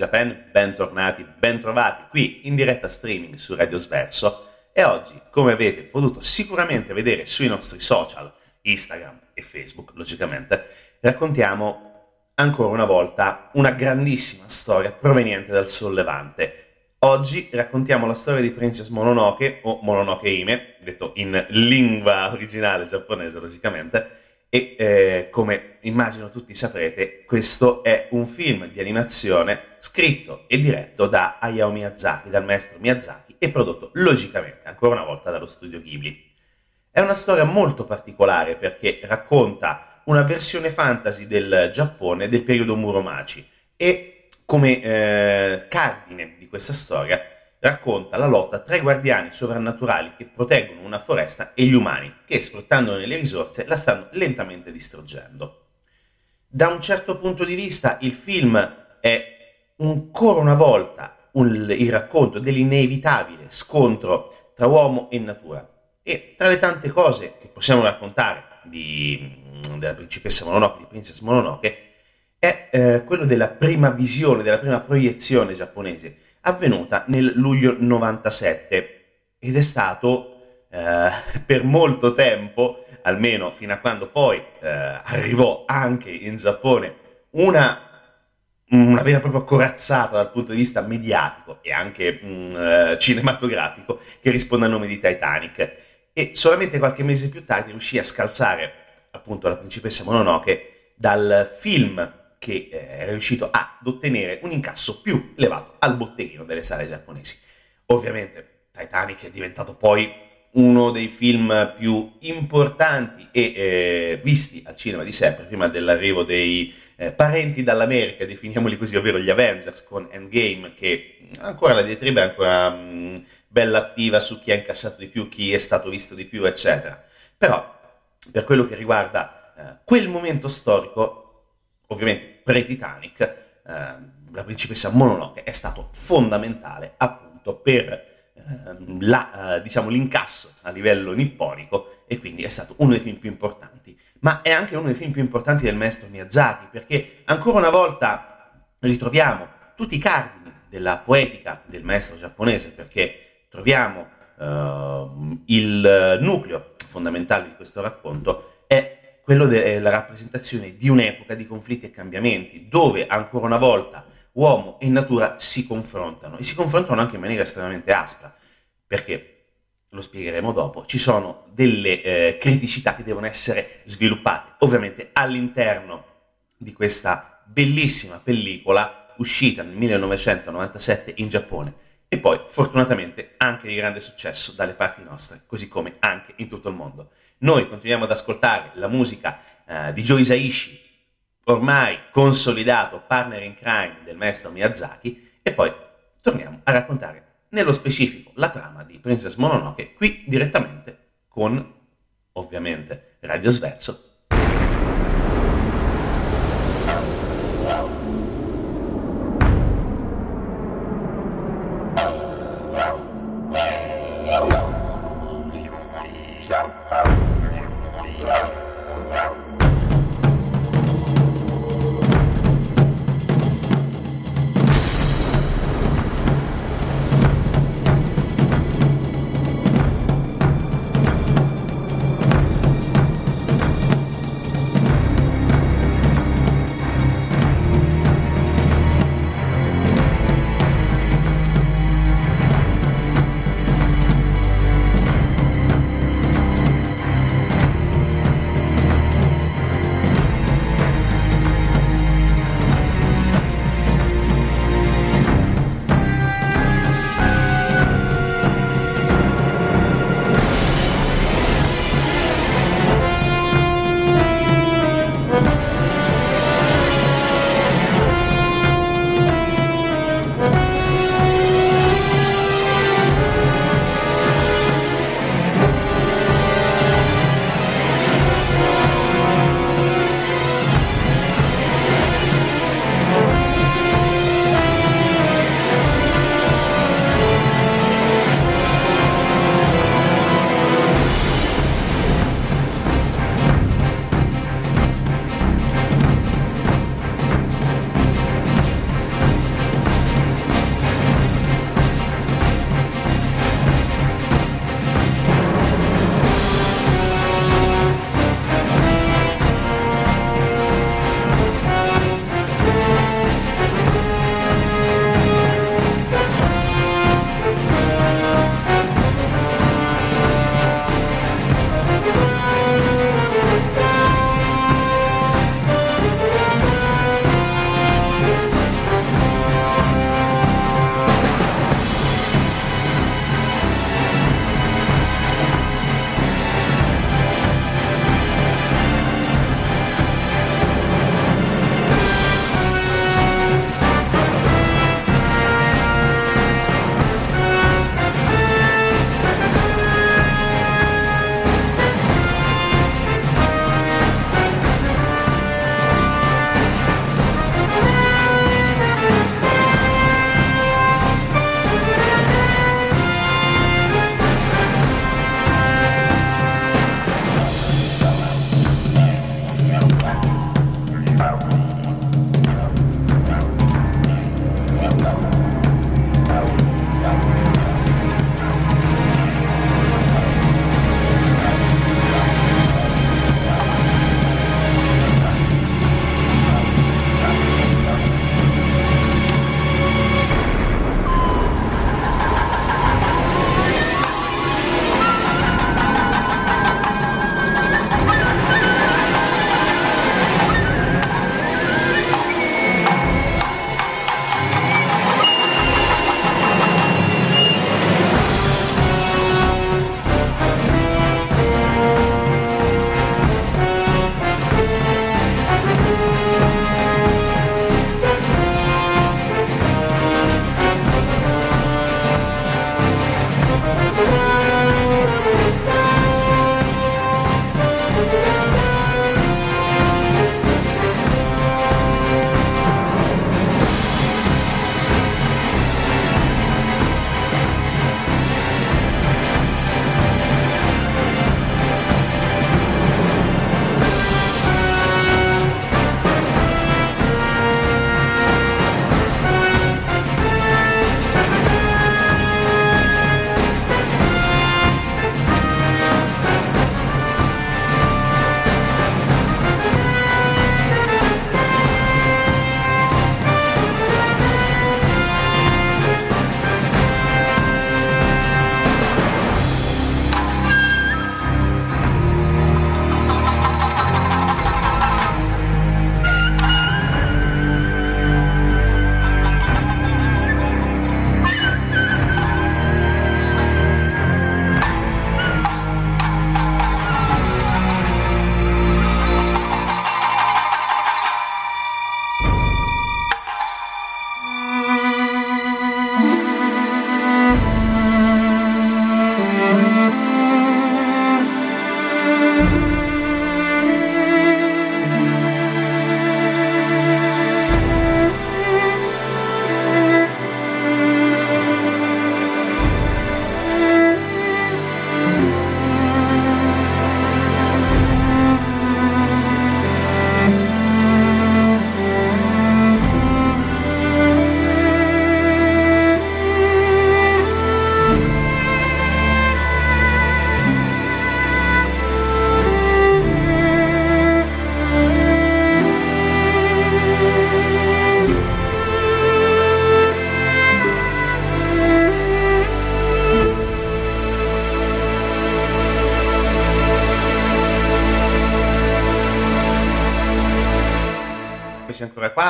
Japan, bentornati, bentrovati qui in diretta streaming su Radio Sverso e oggi, come avete potuto sicuramente vedere sui nostri social, Instagram e Facebook, logicamente, raccontiamo ancora una volta una grandissima storia proveniente dal sollevante. Oggi raccontiamo la storia di Princess Mononoke o Mononoke Hime, detto in lingua originale giapponese logicamente, e eh, come immagino tutti saprete, questo è un film di animazione scritto e diretto da Hayao Miyazaki, dal maestro Miyazaki, e prodotto logicamente ancora una volta dallo studio Ghibli. È una storia molto particolare perché racconta una versione fantasy del Giappone del periodo Muromachi e come eh, cardine di questa storia racconta la lotta tra i guardiani sovrannaturali che proteggono una foresta e gli umani che, sfruttandone le risorse, la stanno lentamente distruggendo. Da un certo punto di vista il film è ancora una volta un, il racconto dell'inevitabile scontro tra uomo e natura e tra le tante cose che possiamo raccontare di, della principessa Mononoke, di Princess Mononoke, è eh, quello della prima visione, della prima proiezione giapponese avvenuta nel luglio 97 ed è stato eh, per molto tempo, almeno fino a quando poi eh, arrivò anche in Giappone, una, una, vera e propria corazzata dal punto di vista mediatico e anche mh, mm, eh, cinematografico che risponde al nome di Titanic. E solamente qualche mese più tardi riuscì a scalzare appunto la principessa Mononoke dal film che eh, è riuscito ad ottenere un incasso più elevato al botteghino delle sale giapponesi. Ovviamente Titanic è diventato poi uno dei film più importanti e eh, visti al cinema di sempre, prima dell'arrivo dei eh, parenti dall'America, definiamoli così, ovvero gli Avengers con Endgame, che ancora la diatriba è ancora mh, mm, bella attiva su chi ha incassato di più, chi è stato visto di più, eccetera. Però, per quello che riguarda eh, quel momento storico, ovviamente pre-Titanic, eh, la principessa Mononoke è stato fondamentale appunto per eh, la, eh, diciamo, l'incasso a livello nipponico e quindi è stato uno dei film più importanti. Ma è anche uno dei film più importanti del maestro Miyazaki perché ancora una volta ritroviamo tutti i cardini della poetica del maestro giapponese perché troviamo uh, il nucleo fondamentale di questo racconto è quello della rappresentazione di un'epoca di conflitti e cambiamenti, dove ancora una volta uomo e natura si confrontano e si confrontano anche in maniera estremamente aspra, perché, lo spiegheremo dopo, ci sono delle eh, criticità che devono essere sviluppate, ovviamente all'interno di questa bellissima pellicola uscita nel 1997 in Giappone e poi fortunatamente anche di grande successo dalle parti nostre, così come anche in tutto il mondo. Noi continuiamo ad ascoltare la musica eh, di Joe Isaishi, ormai consolidato partner in crime del maestro Miyazaki, e poi torniamo a raccontare nello specifico la trama di Princess Mononoke qui direttamente con, ovviamente, Radio Sverso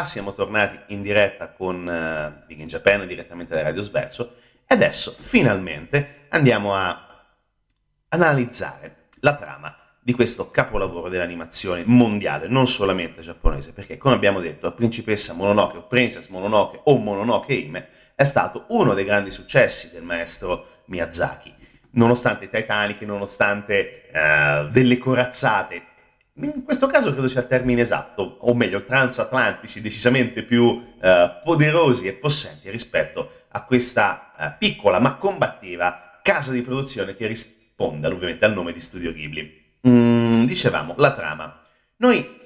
siamo tornati in diretta con uh, Big in Japan direttamente da Radio Sverso e adesso finalmente andiamo a analizzare la trama di questo capolavoro dell'animazione mondiale, non solamente giapponese, perché come abbiamo detto, Principessa Mononoke o Princess Mononoke o Mononoke Hime è stato uno dei grandi successi del maestro Miyazaki, nonostante Titanic, nonostante uh, delle corazzate in questo caso credo sia il termine esatto, o meglio, transatlantici, decisamente più eh, poderosi e possenti rispetto a questa eh, piccola ma combattiva casa di produzione che risponde ovviamente al nome di Studio Ghibli. Mm, dicevamo, la trama. Noi,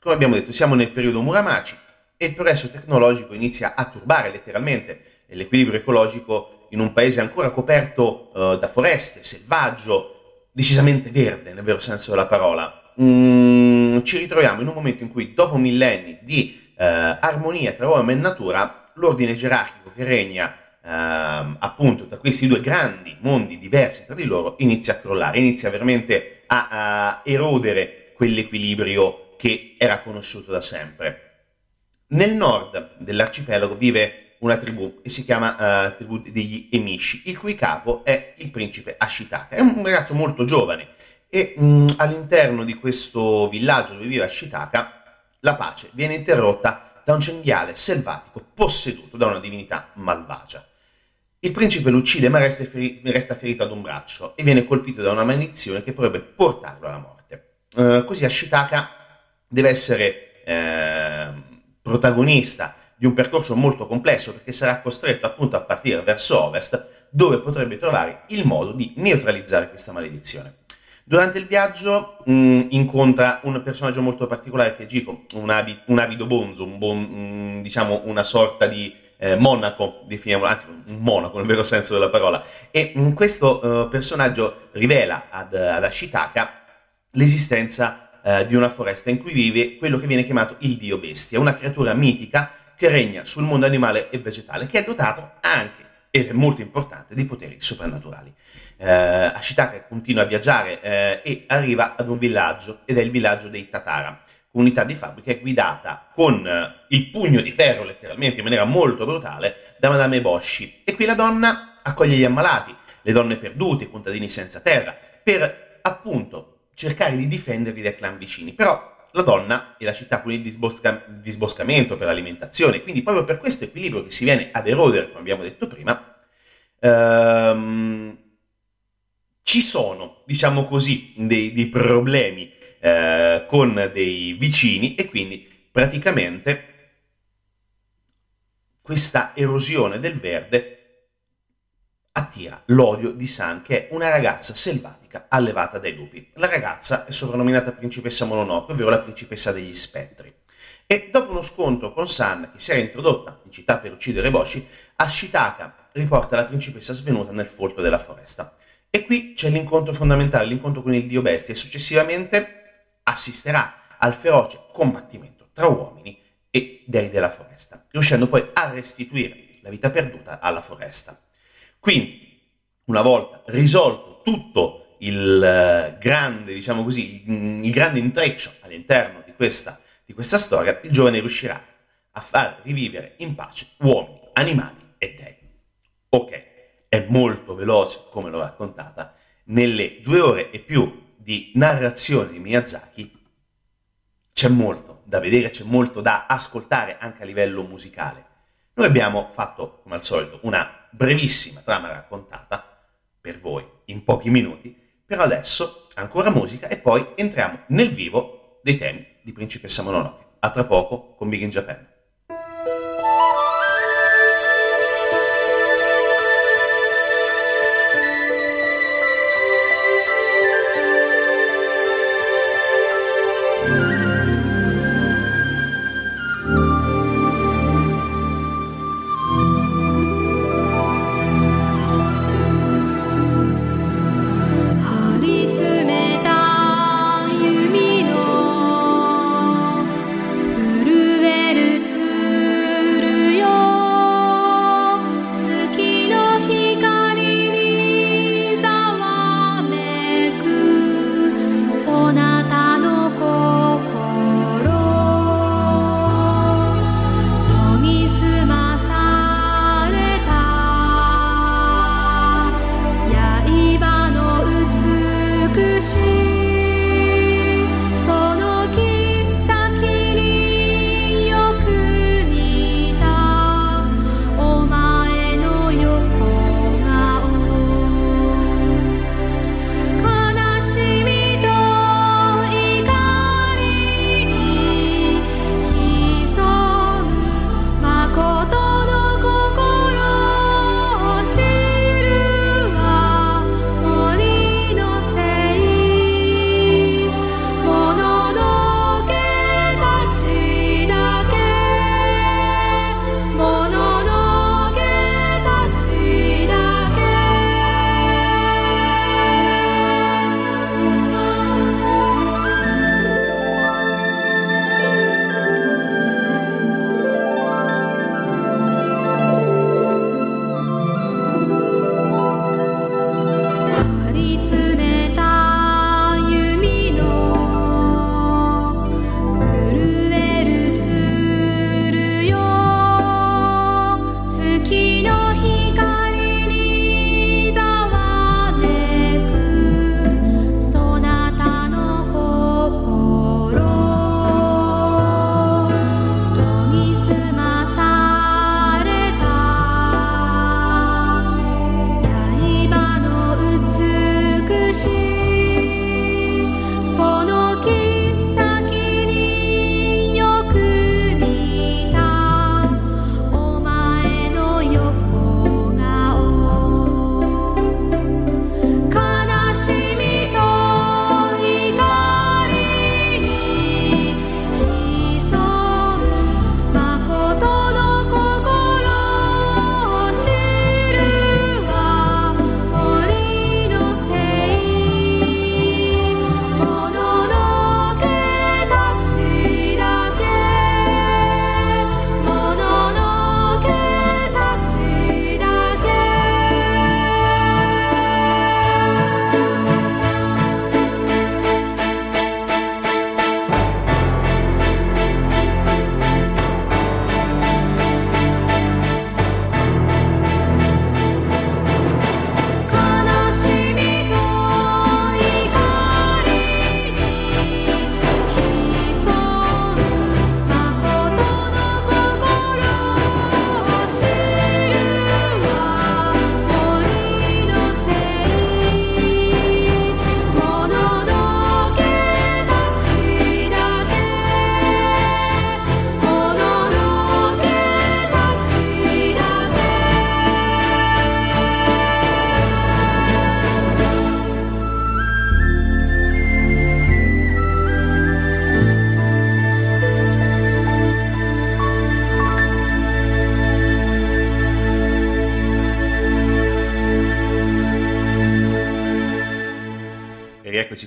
come abbiamo detto, siamo nel periodo Muramaci e il progresso tecnologico inizia a turbare letteralmente l'equilibrio ecologico in un paese ancora coperto eh, da foreste, selvaggio, decisamente verde nel vero senso della parola mm, ci ritroviamo in un momento in cui dopo millenni di eh, armonia tra uomo e natura, l'ordine gerarchico che regna eh, appunto tra questi due grandi mondi diversi tra di loro inizia a crollare, inizia veramente a, a erodere quell'equilibrio che era conosciuto da sempre. Nel nord dell'arcipelago vive una tribù e si chiama uh, tribù degli Emishi, il cui capo è il principe Ashitaka. È un ragazzo molto giovane, e mh, all'interno di questo villaggio dove vive Ashitaka la pace viene interrotta da un cinghiale selvatico posseduto da una divinità malvagia. Il principe lo uccide ma resta, feri- resta ferito ad un braccio e viene colpito da una maledizione che potrebbe portarlo alla morte. Uh, così Ashitaka deve essere eh, protagonista di un percorso molto complesso perché sarà costretto appunto a partire verso ovest dove potrebbe trovare il modo di neutralizzare questa maledizione. Durante il viaggio mh, mm, incontra un personaggio molto particolare che è Gico, un, avi, un avido bonzo, un bon, mh, diciamo una sorta di eh, monaco, definiamolo, anzi un monaco nel vero senso della parola. E mh, questo uh, personaggio rivela ad, ad Ashitaka l'esistenza uh, di una foresta in cui vive quello che viene chiamato il dio bestia, una creatura mitica che regna sul mondo animale e vegetale, che è dotato anche, ed è molto importante, di poteri soprannaturali eh, Ashitaka continua a viaggiare eh, e arriva ad un villaggio ed è il villaggio dei Tatara, comunità di fabbrica guidata con eh, il pugno di ferro letteralmente in maniera molto brutale da Madame Boshi e qui la donna accoglie gli ammalati, le donne perdute, i contadini senza terra, per appunto cercare di difenderli dai clan vicini. Però la donna e la città con il disbosca- disboscamento per l'alimentazione, quindi proprio per questo equilibrio che si viene ad erodere, come abbiamo detto prima, ehm, ci sono, diciamo così, dei, dei problemi eh, con dei vicini e quindi praticamente questa erosione del verde attira l'odio di San, che è una ragazza selvatica allevata dai lupi. La ragazza è soprannominata principessa Mononoke, ovvero la principessa degli spettri. E dopo uno scontro con San, che si era introdotta in città per uccidere Boshi, Ashitaka riporta la principessa svenuta nel folto della foresta. E qui c'è l'incontro fondamentale, l'incontro con il dio bestia e successivamente assisterà al feroce combattimento tra uomini e dei della foresta, riuscendo poi a restituire la vita perduta alla foresta. Quindi, una volta risolto tutto il eh, grande, diciamo così, il grande intreccio all'interno di questa, di questa storia, il giovane riuscirà a far rivivere in pace uomini, animali e dei. Ok, è molto veloce come l'ho raccontata, nelle due ore e più di narrazione di Miyazaki c'è molto da vedere, c'è molto da ascoltare anche a livello musicale. Noi abbiamo fatto, come al solito, una brevissima trama raccontata per voi in pochi minuti, però adesso ancora musica e poi entriamo nel vivo dei temi di Principessa Mononoke. A tra poco con Big in Japan.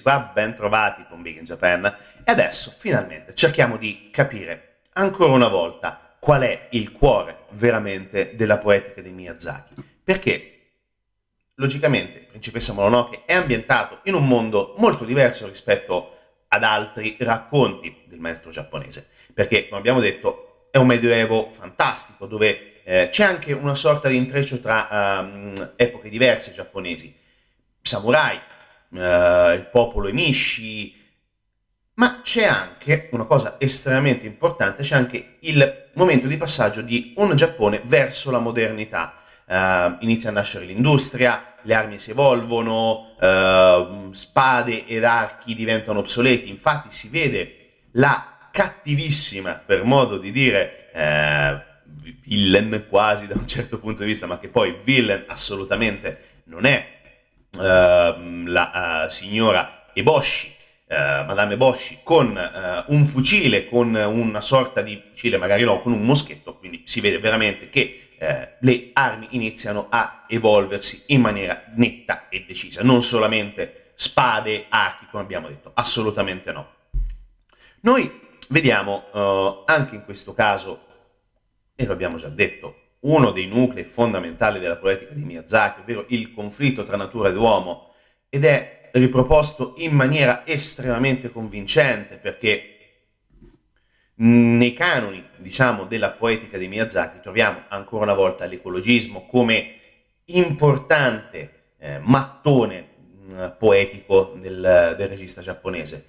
Eccoci qua, ben trovati con Big in Japan. E adesso finalmente cerchiamo di capire ancora una volta qual è il cuore veramente della poetica di Miyazaki. Perché, logicamente, Principessa Mononoke è ambientato in un mondo molto diverso rispetto ad altri racconti del maestro giapponese. Perché, come abbiamo detto, è un medioevo fantastico dove eh, c'è anche una sorta di intreccio tra um, epoche diverse giapponesi. Samurai, uh, il popolo Emishi, ma c'è anche una cosa estremamente importante, c'è anche il momento di passaggio di un Giappone verso la modernità. Uh, inizia a nascere l'industria, le armi si evolvono, uh, spade ed archi diventano obsoleti, infatti si vede la cattivissima, per modo di dire, uh, villain quasi da un certo punto di vista, ma che poi villain assolutamente non è la signora Eboshi, eh, Madame Boschi con eh, un fucile, con una sorta di fucile, magari no, con un moschetto, quindi si vede veramente che eh, le armi iniziano a evolversi in maniera netta e decisa, non solamente spade, archi, come abbiamo detto, assolutamente no. Noi vediamo eh, anche in questo caso, e lo abbiamo già detto, uno dei nuclei fondamentali della poetica di Miyazaki, ovvero il conflitto tra natura ed uomo, ed è riproposto in maniera estremamente convincente perché nei canoni, diciamo, della poetica di Miyazaki troviamo ancora una volta l'ecologismo come importante eh, mattone eh, poetico del, del regista giapponese.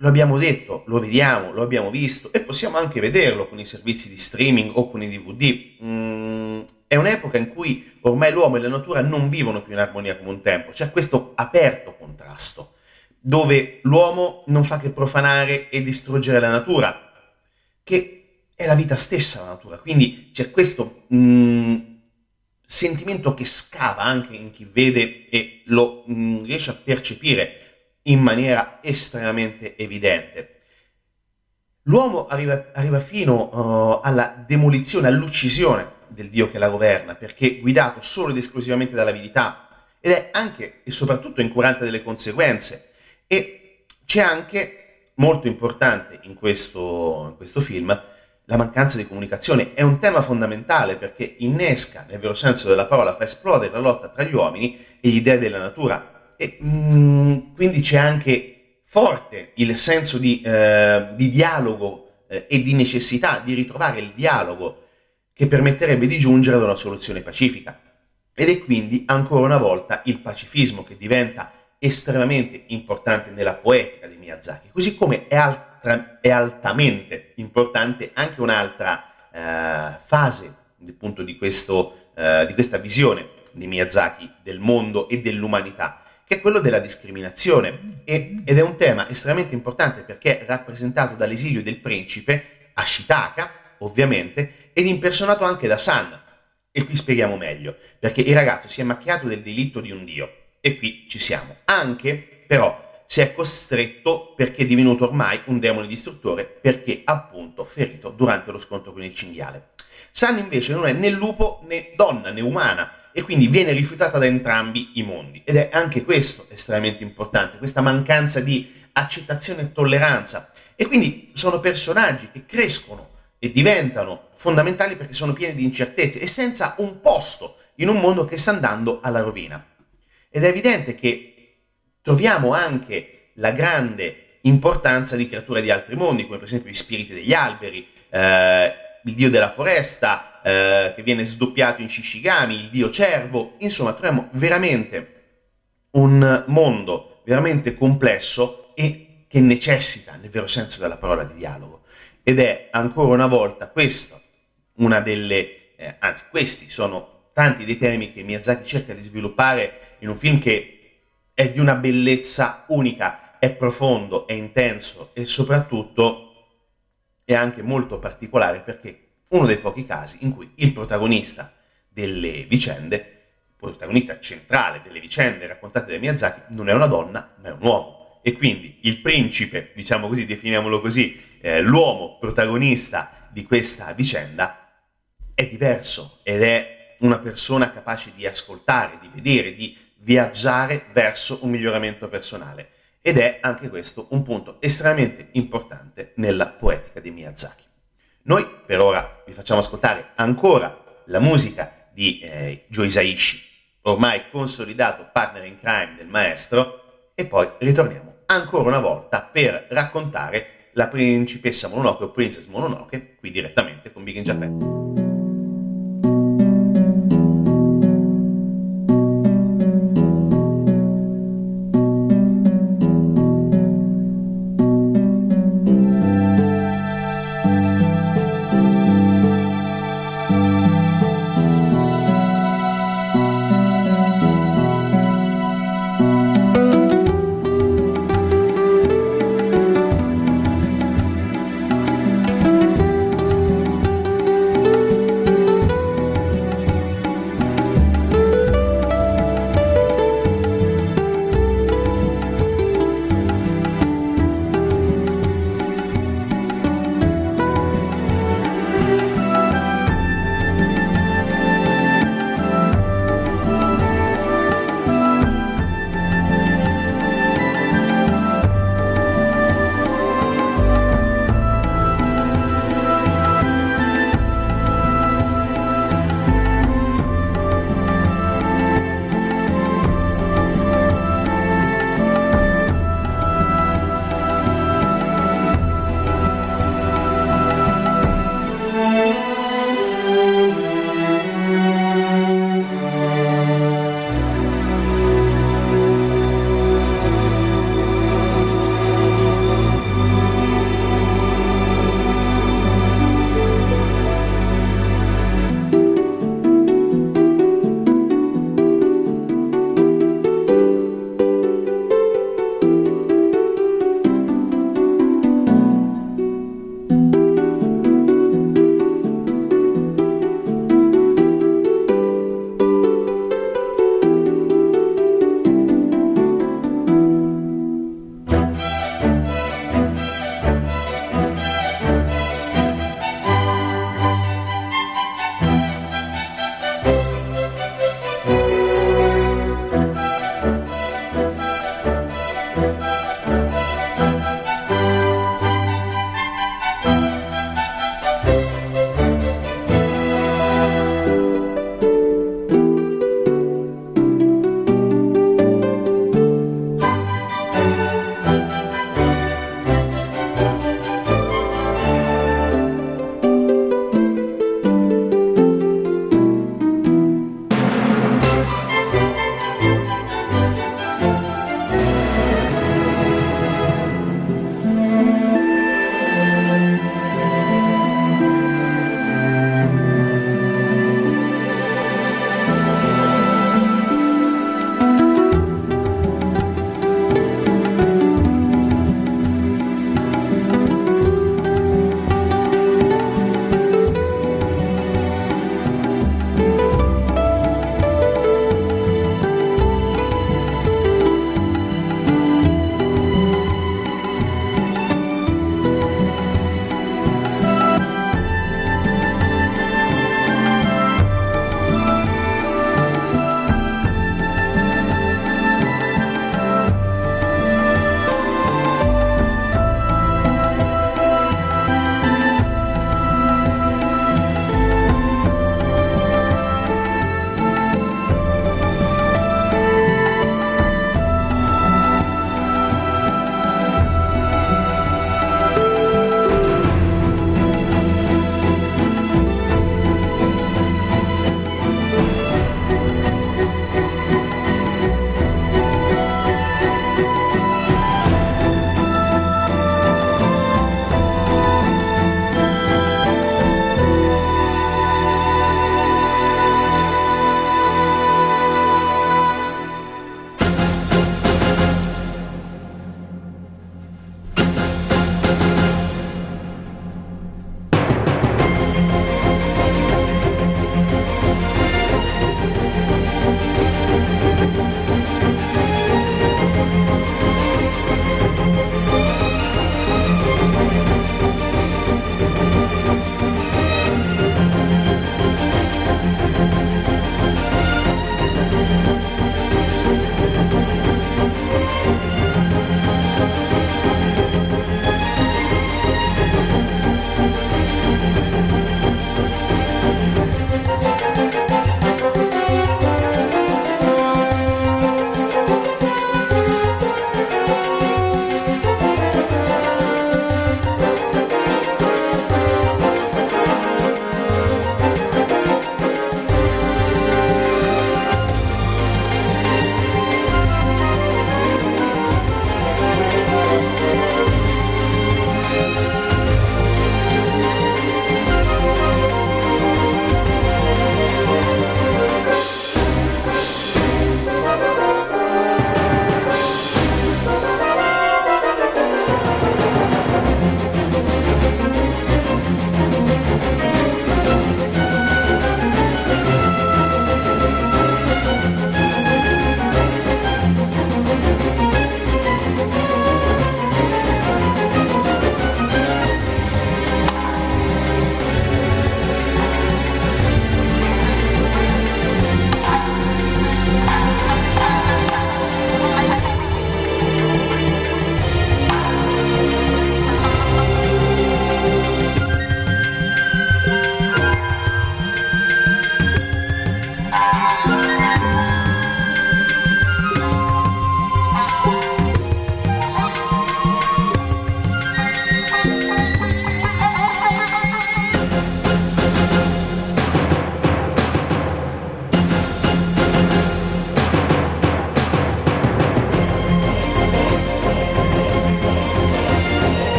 Lo abbiamo detto, lo vediamo, lo abbiamo visto e possiamo anche vederlo con i servizi di streaming o con i DVD. Mm, è un'epoca in cui ormai l'uomo e la natura non vivono più in armonia come un tempo, c'è questo aperto contrasto, dove l'uomo non fa che profanare e distruggere la natura, che è la vita stessa la natura, quindi c'è questo mm, sentimento che scava anche in chi vede e lo mm, riesce a percepire in maniera estremamente evidente. L'uomo arriva, arriva fino uh, alla demolizione, all'uccisione del Dio che la governa, perché guidato solo ed esclusivamente dall'avidità ed è anche e soprattutto incurante delle conseguenze. E c'è anche, molto importante in questo, in questo film, la mancanza di comunicazione. È un tema fondamentale perché innesca, nel vero senso della parola, fa esplodere la lotta tra gli uomini e gli dei della natura e mh, mm, quindi c'è anche forte il senso di, eh, di dialogo eh, e di necessità di ritrovare il dialogo che permetterebbe di giungere ad una soluzione pacifica. Ed è quindi ancora una volta il pacifismo che diventa estremamente importante nella poetica di Miyazaki, così come è, altra, è altamente importante anche un'altra eh, fase appunto di, questo, eh, di questa visione di Miyazaki del mondo e dell'umanità, che è quello della discriminazione e, ed è un tema estremamente importante perché è rappresentato dall'esilio del principe Ashitaka, ovviamente, ed impersonato anche da San. E qui spieghiamo meglio, perché il ragazzo si è macchiato del delitto di un dio, e qui ci siamo. Anche, però, si è costretto perché è divenuto ormai un demone distruttore, perché appunto ferito durante lo scontro con il cinghiale. San invece non è né lupo né donna né umana, e quindi viene rifiutata da entrambi i mondi. Ed è anche questo estremamente importante, questa mancanza di accettazione e tolleranza. E quindi sono personaggi che crescono e diventano fondamentali perché sono pieni di incertezze e senza un posto in un mondo che sta andando alla rovina. Ed è evidente che troviamo anche la grande importanza di creature di altri mondi, come per esempio gli spiriti degli alberi, eh, il dio della foresta, eh, che viene sdoppiato in Shishigami, il dio cervo, insomma troviamo veramente un mondo veramente complesso e che necessita, nel vero senso della parola, di dialogo. Ed è ancora una volta questa una delle, eh, anzi questi sono tanti dei temi che Miyazaki cerca di sviluppare in un film che è di una bellezza unica, è profondo, è intenso e soprattutto è anche molto particolare perché uno dei pochi casi in cui il protagonista delle vicende, il protagonista centrale delle vicende raccontate da Miyazaki, non è una donna, ma è un uomo. E quindi il principe, diciamo così, definiamolo così, eh, l'uomo protagonista di questa vicenda è diverso ed è una persona capace di ascoltare, di vedere, di viaggiare verso un miglioramento personale ed è anche questo un punto estremamente importante nella poetica di Miyazaki. Noi per ora vi facciamo ascoltare ancora la musica di eh, Joe Isaishi, ormai consolidato partner in crime del maestro, e poi ritorniamo ancora una volta per raccontare la principessa Mononoke o Princess Mononoke qui direttamente con Big in Japan.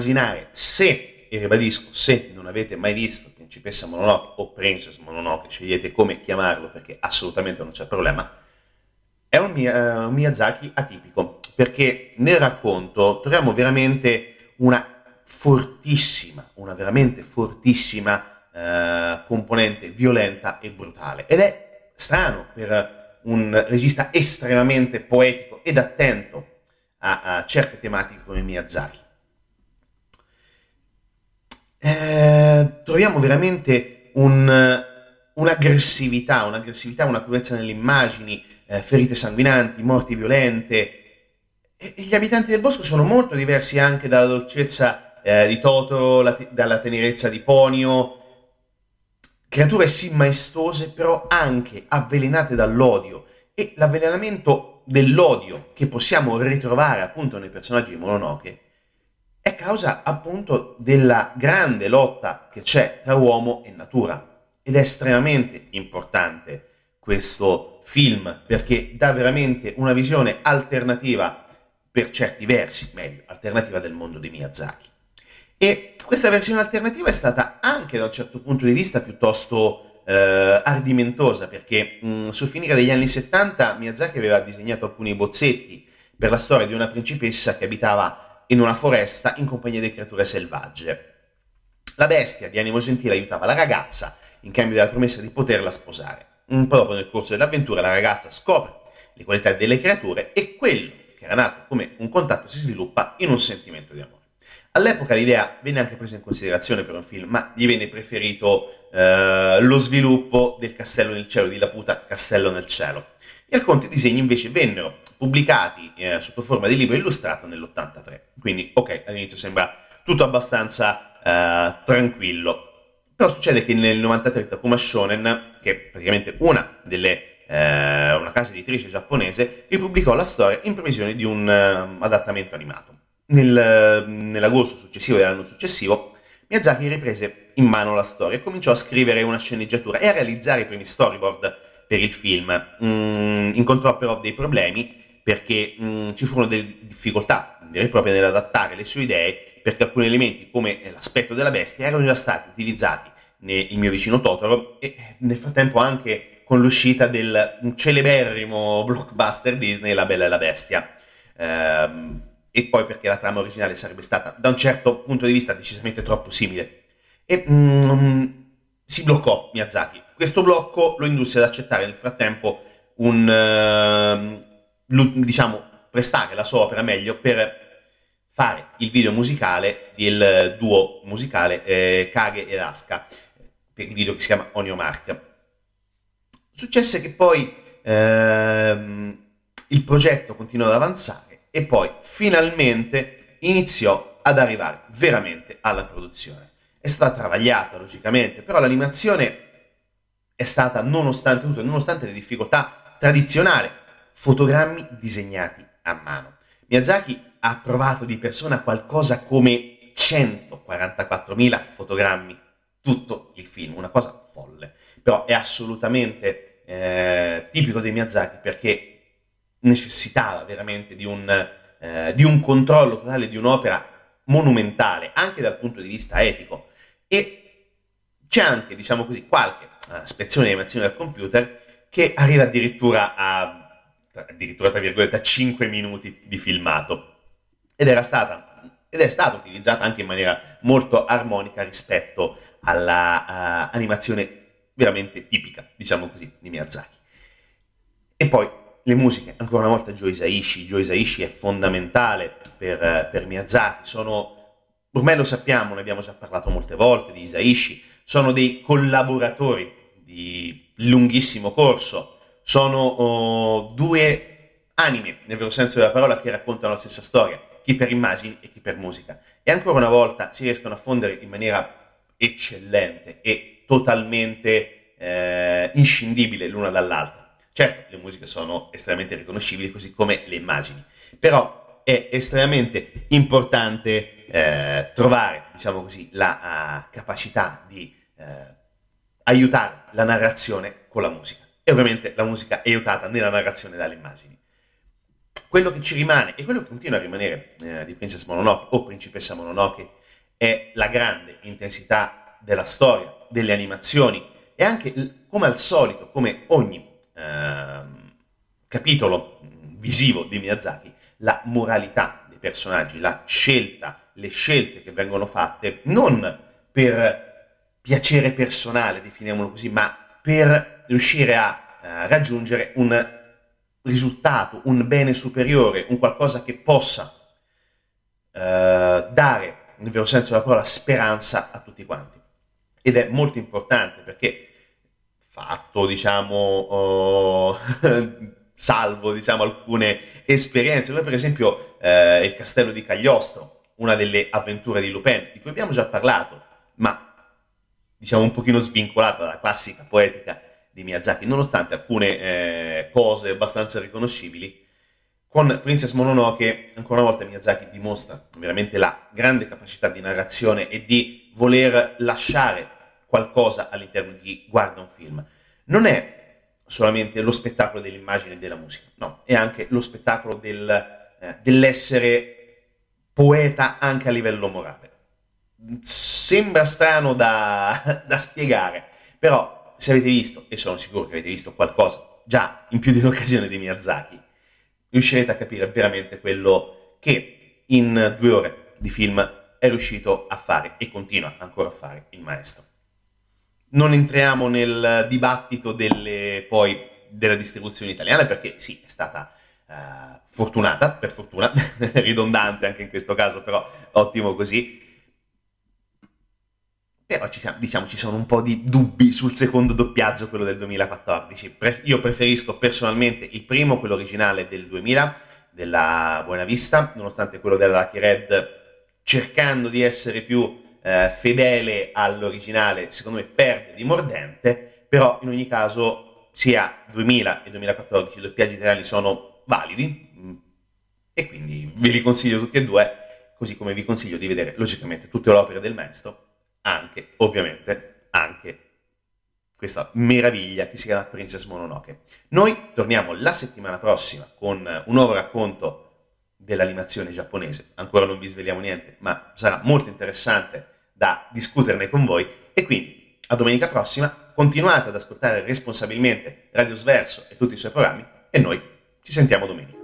Immaginare, se, e ribadisco, se non avete mai visto Principessa Mononoke o Princess Mononoke, scegliete come chiamarlo perché assolutamente non c'è problema, è un, uh, un Miyazaki atipico, perché nel racconto troviamo veramente una fortissima, una veramente fortissima uh, componente violenta e brutale. Ed è strano per un regista estremamente poetico ed attento a, a certe tematiche come Miyazaki. Eh, troviamo veramente un, un'aggressività, un'aggressività, una crudezza nelle immagini, eh, ferite sanguinanti, morti violente. E, e, gli abitanti del bosco sono molto diversi anche dalla dolcezza eh, di Totoro, la, dalla tenerezza di Ponio, creature sì maestose, però anche avvelenate dall'odio. E l'avvelenamento dell'odio che possiamo ritrovare appunto nei personaggi di Mononoke è causa appunto della grande lotta che c'è tra uomo e natura. Ed è estremamente importante questo film perché dà veramente una visione alternativa per certi versi, meglio, alternativa del mondo di Miyazaki. E questa versione alternativa è stata anche da un certo punto di vista piuttosto eh, ardimentosa, perché mh, mm, sul finire degli anni 70 Miyazaki aveva disegnato alcuni bozzetti per la storia di una principessa che abitava in una foresta in compagnia di creature selvagge. La bestia di animo gentile aiutava la ragazza in cambio della promessa di poterla sposare. Po' dopo nel corso dell'avventura la ragazza scopre le qualità delle creature e quello che era nato come un contatto si sviluppa in un sentimento di amore. All'epoca l'idea venne anche presa in considerazione per un film, ma gli venne preferito eh, lo sviluppo del Castello nel cielo di Laputa, Castello nel cielo. I racconti e disegni invece vennero pubblicati eh, sotto forma di libro illustrato nell'83. Quindi, ok, all'inizio sembra tutto abbastanza eh, tranquillo. Però succede che nel 93 Takuma Shonen, che è praticamente una delle eh, una casa editrice giapponese, ripubblicò la storia in previsione di un uh, adattamento animato. Nel, nell'agosto successivo dell'anno successivo, Miyazaki riprese in mano la storia e cominciò a scrivere una sceneggiatura e a realizzare i primi storyboard per il film. Mm, incontrò però dei problemi perché mm, ci furono delle difficoltà vere e proprie nell'adattare le sue idee perché alcuni elementi come l'aspetto della bestia erano già stati utilizzati nel mio vicino Totoro e nel frattempo anche con l'uscita del celeberrimo blockbuster Disney La Bella e la Bestia. Ehm, e poi perché la trama originale sarebbe stata da un certo punto di vista decisamente troppo simile. E mm, si bloccò Miyazaki. Questo blocco lo indusse ad accettare nel frattempo un, uh, diciamo, prestare la sua opera meglio per fare il video musicale del duo musicale eh, Kage e Asuka, per il video che si chiama On Your Mark. Successe che poi ehm, il progetto continuò ad avanzare e poi finalmente iniziò ad arrivare veramente alla produzione. È stata travagliata logicamente, però l'animazione è stata, nonostante tutto, nonostante le difficoltà tradizionali, fotogrammi disegnati a mano. Miyazaki ha provato di persona qualcosa come 144.000 fotogrammi tutto il film, una cosa folle, però è assolutamente eh, tipico dei Miyazaki perché necessitava veramente di un, eh, di un controllo totale di un'opera monumentale, anche dal punto di vista etico. E c'è anche, diciamo così, qualche uh, spezione di animazione del computer che arriva addirittura a, addirittura, tra virgolette, a 5 minuti di filmato. Ed era stata ed è stata utilizzata anche in maniera molto armonica rispetto all'animazione uh, veramente tipica, diciamo così, di Miyazaki. E poi le musiche, ancora una volta Joe Isaishi, Joe Isaishi è fondamentale per, per Miyazaki, sono, ormai lo sappiamo, ne abbiamo già parlato molte volte di Isaishi, sono dei collaboratori di lunghissimo corso, sono oh, due anime, nel vero senso della parola, che raccontano la stessa storia, chi per immagini e chi per musica. E ancora una volta si riescono a fondere in maniera eccellente e totalmente eh, inscindibile l'una dall'altra. Certo, le musiche sono estremamente riconoscibili, così come le immagini, però è estremamente importante eh, trovare, diciamo così, la uh, capacità di uh, aiutare la narrazione con la musica. E ovviamente la musica è aiutata nella narrazione dalle immagini. quello che ci rimane e quello che continua a rimanere eh, di Princess Mononoke o Principessa Mononoke è la grande intensità della storia, delle animazioni e anche come al solito, come ogni eh, capitolo visivo di Miyazaki, la moralità dei personaggi, la scelta, le scelte che vengono fatte non per piacere personale, definiamolo così, ma per riuscire a eh, raggiungere un risultato, un bene superiore, un qualcosa che possa eh, dare, nel vero senso della parola, speranza a tutti quanti. Ed è molto importante perché, fatto, diciamo, oh, salvo, diciamo, alcune esperienze, come per esempio eh, il castello di Cagliostro, una delle avventure di Lupin, di cui abbiamo già parlato, ma diciamo un pochino svincolata dalla classica poetica di Miyazaki, nonostante alcune eh, cose abbastanza riconoscibili. Con Princess Mononoke, ancora una volta Miyazaki dimostra veramente la grande capacità di narrazione e di voler lasciare qualcosa all'interno di guarda un film. Non è solamente lo spettacolo dell'immagine e della musica, no, è anche lo spettacolo del, eh, dell'essere poeta anche a livello morale. Sembra strano da, da spiegare, però se avete visto, e sono sicuro che avete visto qualcosa già in più di un'occasione di Miyazaki, riuscirete a capire veramente quello che in due ore di film è riuscito a fare e continua ancora a fare il maestro. Non entriamo nel dibattito delle, poi, della distribuzione italiana perché sì, è stata uh, fortunata, per fortuna, ridondante anche in questo caso, però ottimo così però ci, diciamo, ci sono un po' di dubbi sul secondo doppiaggio, quello del 2014. Pre- io preferisco personalmente il primo, quello originale del 2000, della Buena Vista, nonostante quello della Lucky Red, cercando di essere più eh, fedele all'originale, secondo me perde di mordente, però in ogni caso sia 2000 e 2014 i doppiaggi italiani sono validi mm, e quindi ve li consiglio tutti e due, così come vi consiglio di vedere logicamente tutte le opere del maestro anche, ovviamente, anche questa meraviglia che si chiama Princess Mononoke. Noi torniamo la settimana prossima con un nuovo racconto dell'animazione giapponese. Ancora non vi sveliamo niente, ma sarà molto interessante da discuterne con voi. E quindi a domenica prossima continuate ad ascoltare responsabilmente Radio Sverso e tutti i suoi programmi e noi ci sentiamo domenica.